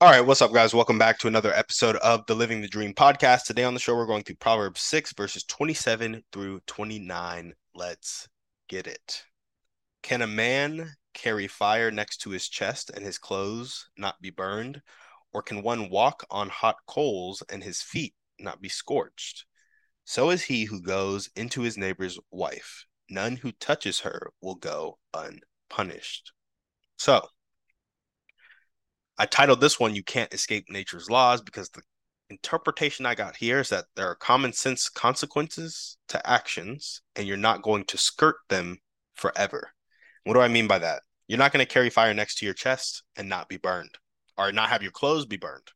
All right, what's up, guys? Welcome back to another episode of the Living the Dream podcast. Today on the show, we're going through Proverbs 6, verses 27 through 29. Let's get it. Can a man carry fire next to his chest and his clothes not be burned? Or can one walk on hot coals and his feet not be scorched? So is he who goes into his neighbor's wife. None who touches her will go unpunished. So, I titled this one "You Can't Escape Nature's Laws" because the interpretation I got here is that there are common sense consequences to actions, and you're not going to skirt them forever. What do I mean by that? You're not going to carry fire next to your chest and not be burned, or not have your clothes be burned.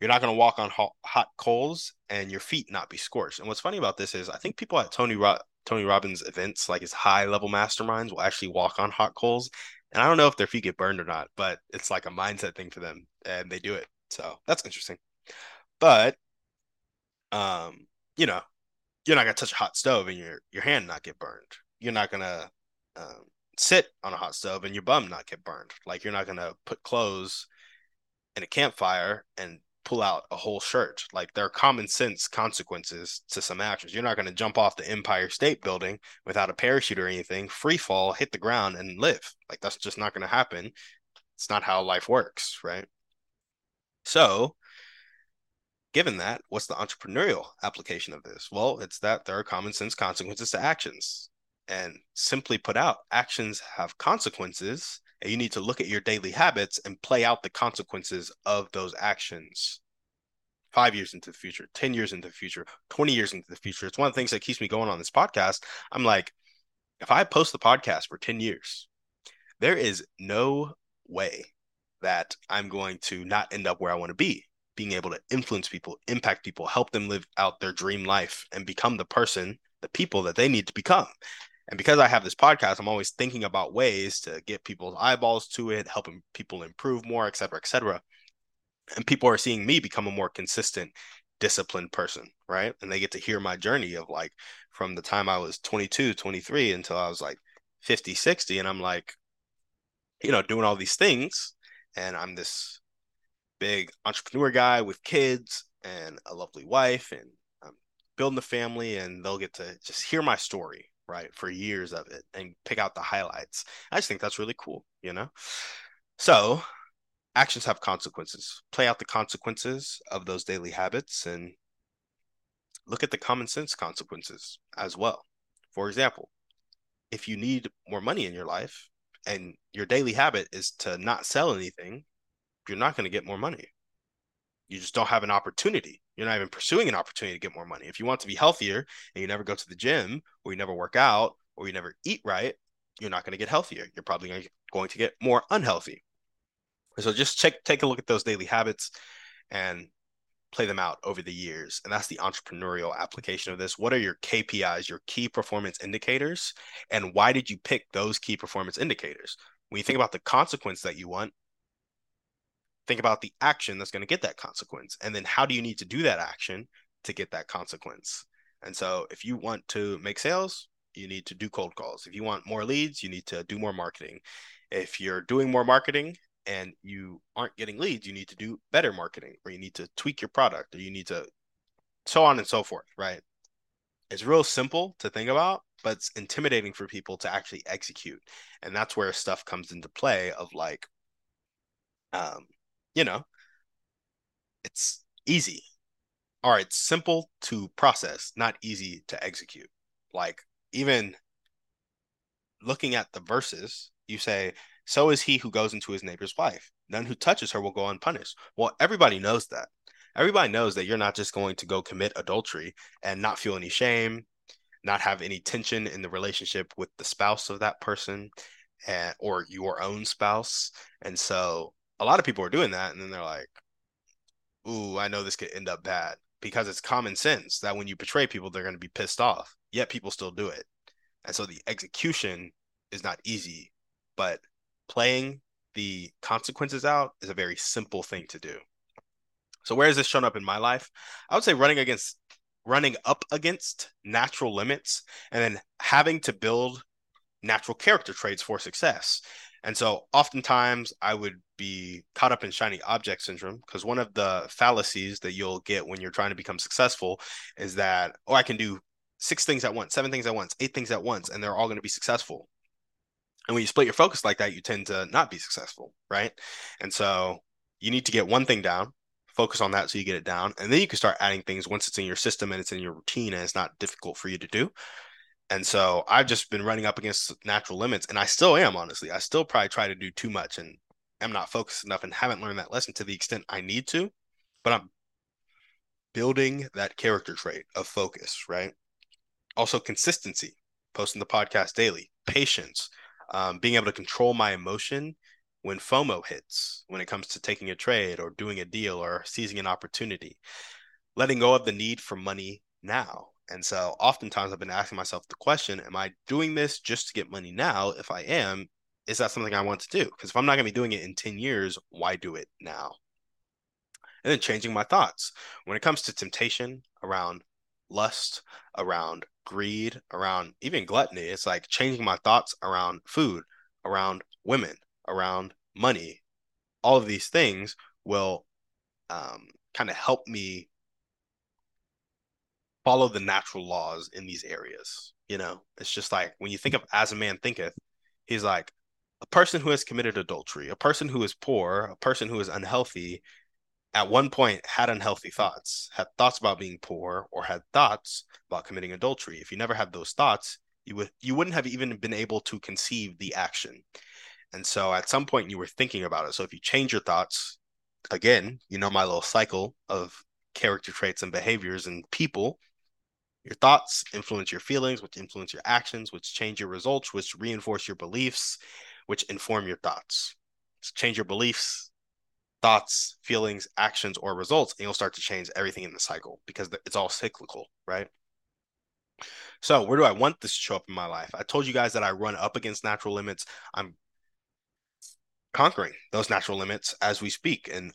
You're not going to walk on hot, hot, coals and your feet not be scorched. And what's funny about this is I think people at Tony Ro- Tony Robbins events, like his high level masterminds, will actually walk on hot coals and I don't know if their feet get burned or not, but it's like a mindset thing for them and they do it. So that's interesting. But um, you know, you're not gonna touch a hot stove and your your hand not get burned. You're not gonna um, sit on a hot stove and your bum not get burned. Like you're not gonna put clothes in a campfire and pull out a whole shirt. Like there are common sense consequences to some actions. You're not going to jump off the Empire State Building without a parachute or anything, free fall, hit the ground, and live. Like that's just not going to happen. It's not how life works, right? So, given that, what's the entrepreneurial application of this? Well, it's that there are common sense consequences to actions. And simply put out, actions have consequences and you need to look at your daily habits and play out the consequences of those actions. Five years into the future 10 years into the future 20 years into the future it's one of the things that keeps me going on this podcast. I'm like if i post the podcast for 10 years there is no way that i'm going to not end up where i want to be. Being able to influence people impact people help them live out their dream life and become the person the people that they need to become and because I have this podcast, I'm always thinking about ways to get people's eyeballs to it, helping people improve more, et cetera, et cetera. And people are seeing me become a more consistent, disciplined person, right? And they get to hear my journey of like from the time I was 22, 23 until I was like 50, 60. And I'm like, you know, doing all these things. And I'm this big entrepreneur guy with kids and a lovely wife and I'm building a family and they'll get to just hear my story right for years of it and pick out the highlights. I just think that's really cool you know? So actions have consequences. Play out the consequences of those daily habits and look at the common sense consequences as well. For example if you need more money in your life and your daily habit is to not sell anything you're not going to get more money you just don't have an opportunity. You're not even pursuing an opportunity to get more money. If you want to be healthier and you never go to the gym or you never work out or you never eat right, you're not going to get healthier. You're probably going to get more unhealthy. So just check, take a look at those daily habits and play them out over the years. And that's the entrepreneurial application of this. What are your KPIs, your key performance indicators? And why did you pick those key performance indicators? When you think about the consequence that you want, think about the action that's going to get that consequence and then how do you need to do that action to get that consequence? And so if you want to make sales you need to do cold calls. If you want more leads you need to do more marketing. If you're doing more marketing and you aren't getting leads you need to do better marketing or you need to tweak your product or you need to so on and so forth right? It's real simple to think about but it's intimidating for people to actually execute. And that's where stuff comes into play of like um you know, it's easy All right, simple to process, not easy to execute. Like even looking at the verses, you say, So is he who goes into his neighbor's wife. None who touches her will go unpunished. Well, everybody knows that. Everybody knows that you're not just going to go commit adultery and not feel any shame, not have any tension in the relationship with the spouse of that person and, or your own spouse. And so a lot of people are doing that, and then they're like, "Ooh, I know this could end up bad." Because it's common sense that when you betray people, they're going to be pissed off. Yet people still do it, and so the execution is not easy. But playing the consequences out is a very simple thing to do. So where has this shown up in my life? I would say running against running up against natural limits and then having to build natural character traits for success. And so oftentimes I would be caught up in shiny object syndrome because one of the fallacies that you'll get when you're trying to become successful is that, oh, I can do six things at once, seven things at once, eight things at once, and they're all going to be successful. And when you split your focus like that, you tend to not be successful, right? And so you need to get one thing down, focus on that so you get it down, and then you can start adding things once it's in your system and it's in your routine and it's not difficult for you to do. And so I've just been running up against natural limits, and I still am, honestly. I still probably try to do too much and am not focused enough and haven't learned that lesson to the extent I need to. But I'm building that character trait of focus, right? Also, consistency, posting the podcast daily, patience, um, being able to control my emotion when FOMO hits, when it comes to taking a trade or doing a deal or seizing an opportunity, letting go of the need for money now. And so oftentimes I've been asking myself the question, am I doing this just to get money now? If I am, is that something I want to do? Because if I'm not going to be doing it in 10 years, why do it now? And then changing my thoughts. When it comes to temptation around lust, around greed, around even gluttony, it's like changing my thoughts around food, around women, around money. All of these things will um, kind of help me follow the natural laws in these areas. You know, it's just like when you think of as a man thinketh, he's like a person who has committed adultery, a person who is poor, a person who is unhealthy, at one point had unhealthy thoughts, had thoughts about being poor, or had thoughts about committing adultery. If you never had those thoughts, you would you wouldn't have even been able to conceive the action. And so at some point you were thinking about it. So if you change your thoughts, again, you know my little cycle of character traits and behaviors and people, your thoughts influence your feelings, which influence your actions, which change your results, which reinforce your beliefs, which inform your thoughts. So change your beliefs, thoughts, feelings, actions, or results, and you'll start to change everything in the cycle because it's all cyclical, right? So, where do I want this to show up in my life? I told you guys that I run up against natural limits. I'm conquering those natural limits as we speak. And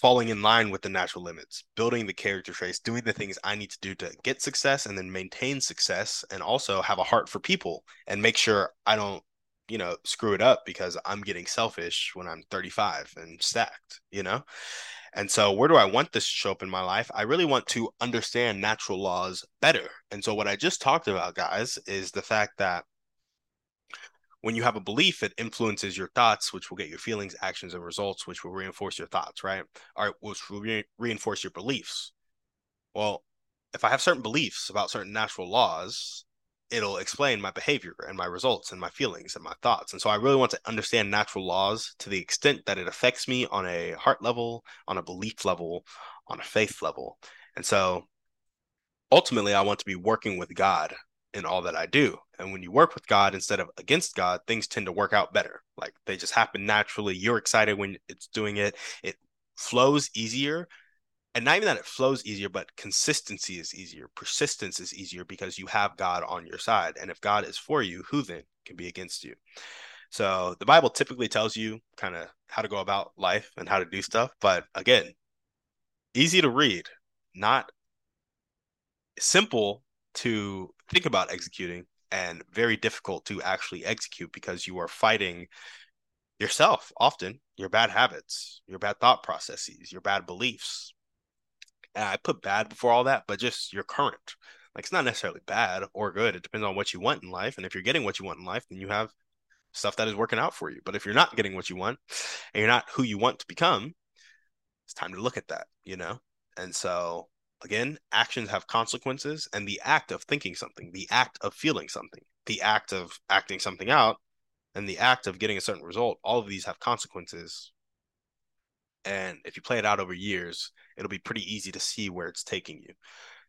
falling in line with the natural limits, building the character traits, doing the things I need to do to get success and then maintain success and also have a heart for people and make sure I don't, you know, screw it up because I'm getting selfish when I'm 35 and stacked, you know? And so, where do I want this to show up in my life? I really want to understand natural laws better. And so, what I just talked about, guys, is the fact that when you have a belief, it influences your thoughts, which will get your feelings, actions, and results, which will reinforce your thoughts, right? Right, which will re- reinforce your beliefs. Well, if I have certain beliefs about certain natural laws, it'll explain my behavior and my results and my feelings and my thoughts. And so I really want to understand natural laws to the extent that it affects me on a heart level, on a belief level, on a faith level. And so ultimately, I want to be working with God in all that I do. And when you work with God instead of against God, things tend to work out better. Like they just happen naturally. You're excited when it's doing it. It flows easier. And not even that it flows easier, but consistency is easier. Persistence is easier because you have God on your side. And if God is for you, who then can be against you? So the Bible typically tells you kind of how to go about life and how to do stuff. But again, easy to read, not simple to think about executing and very difficult to actually execute because you are fighting yourself often, your bad habits, your bad thought processes, your bad beliefs. And I put bad before all that, but just your current. Like it's not necessarily bad or good. It depends on what you want in life. And if you're getting what you want in life, then you have stuff that is working out for you. But if you're not getting what you want and you're not who you want to become, it's time to look at that, you know? And so again, actions have consequences, and the act of thinking something, the act of feeling something, the act of acting something out, and the act of getting a certain result, all of these have consequences. And if you play it out over years, it'll be pretty easy to see where it's taking you.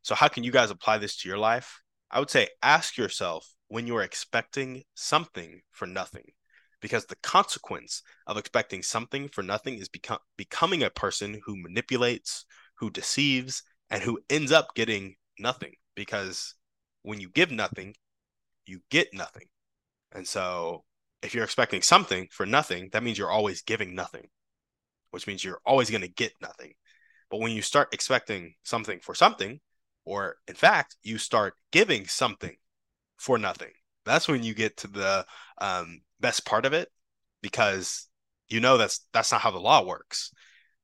So, how can you guys apply this to your life? I would say ask yourself when you are expecting something for nothing. because the consequence of expecting something for nothing is become, becoming a person who manipulates, who deceives, and who ends up getting nothing. Because when you give nothing, you get nothing. And so if you're expecting something for nothing, that means you're always giving nothing, which means you're always going to get nothing. But when you start expecting something for something, or in fact, you start giving something for nothing, that's when you get to the um, best part of it because you know that's that's not how the law works.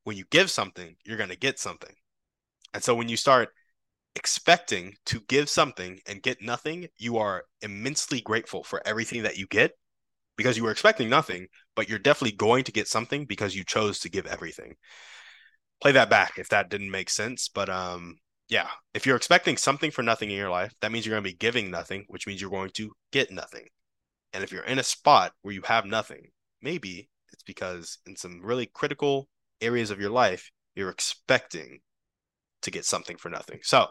When you give something, you're going to get something. And so when you start expecting to give something and get nothing, you are immensely grateful for everything that you get because you were expecting nothing, but you're definitely going to get something because you chose to give everything. Play that back if that didn't make sense, but um yeah, if you're expecting something for nothing in your life, that means you're going to be giving nothing, which means you're going to get nothing. And if you're in a spot where you have nothing, maybe it's because in some really critical areas of your life, you're expecting to get something for nothing. So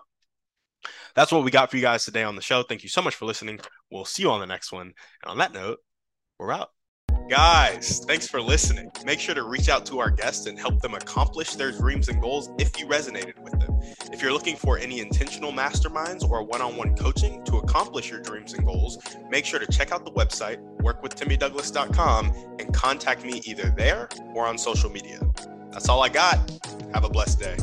that's what we got for you guys today on the show. Thank you so much for listening. We'll see you on the next one. And on that note, we're out. Guys, thanks for listening. Make sure to reach out to our guests and help them accomplish their dreams and goals if you resonated with them. If you're looking for any intentional masterminds or one on one coaching to accomplish your dreams and goals, make sure to check out the website, workwithtimmydouglas.com, and contact me either there or on social media. That's all I got. Have a blessed day.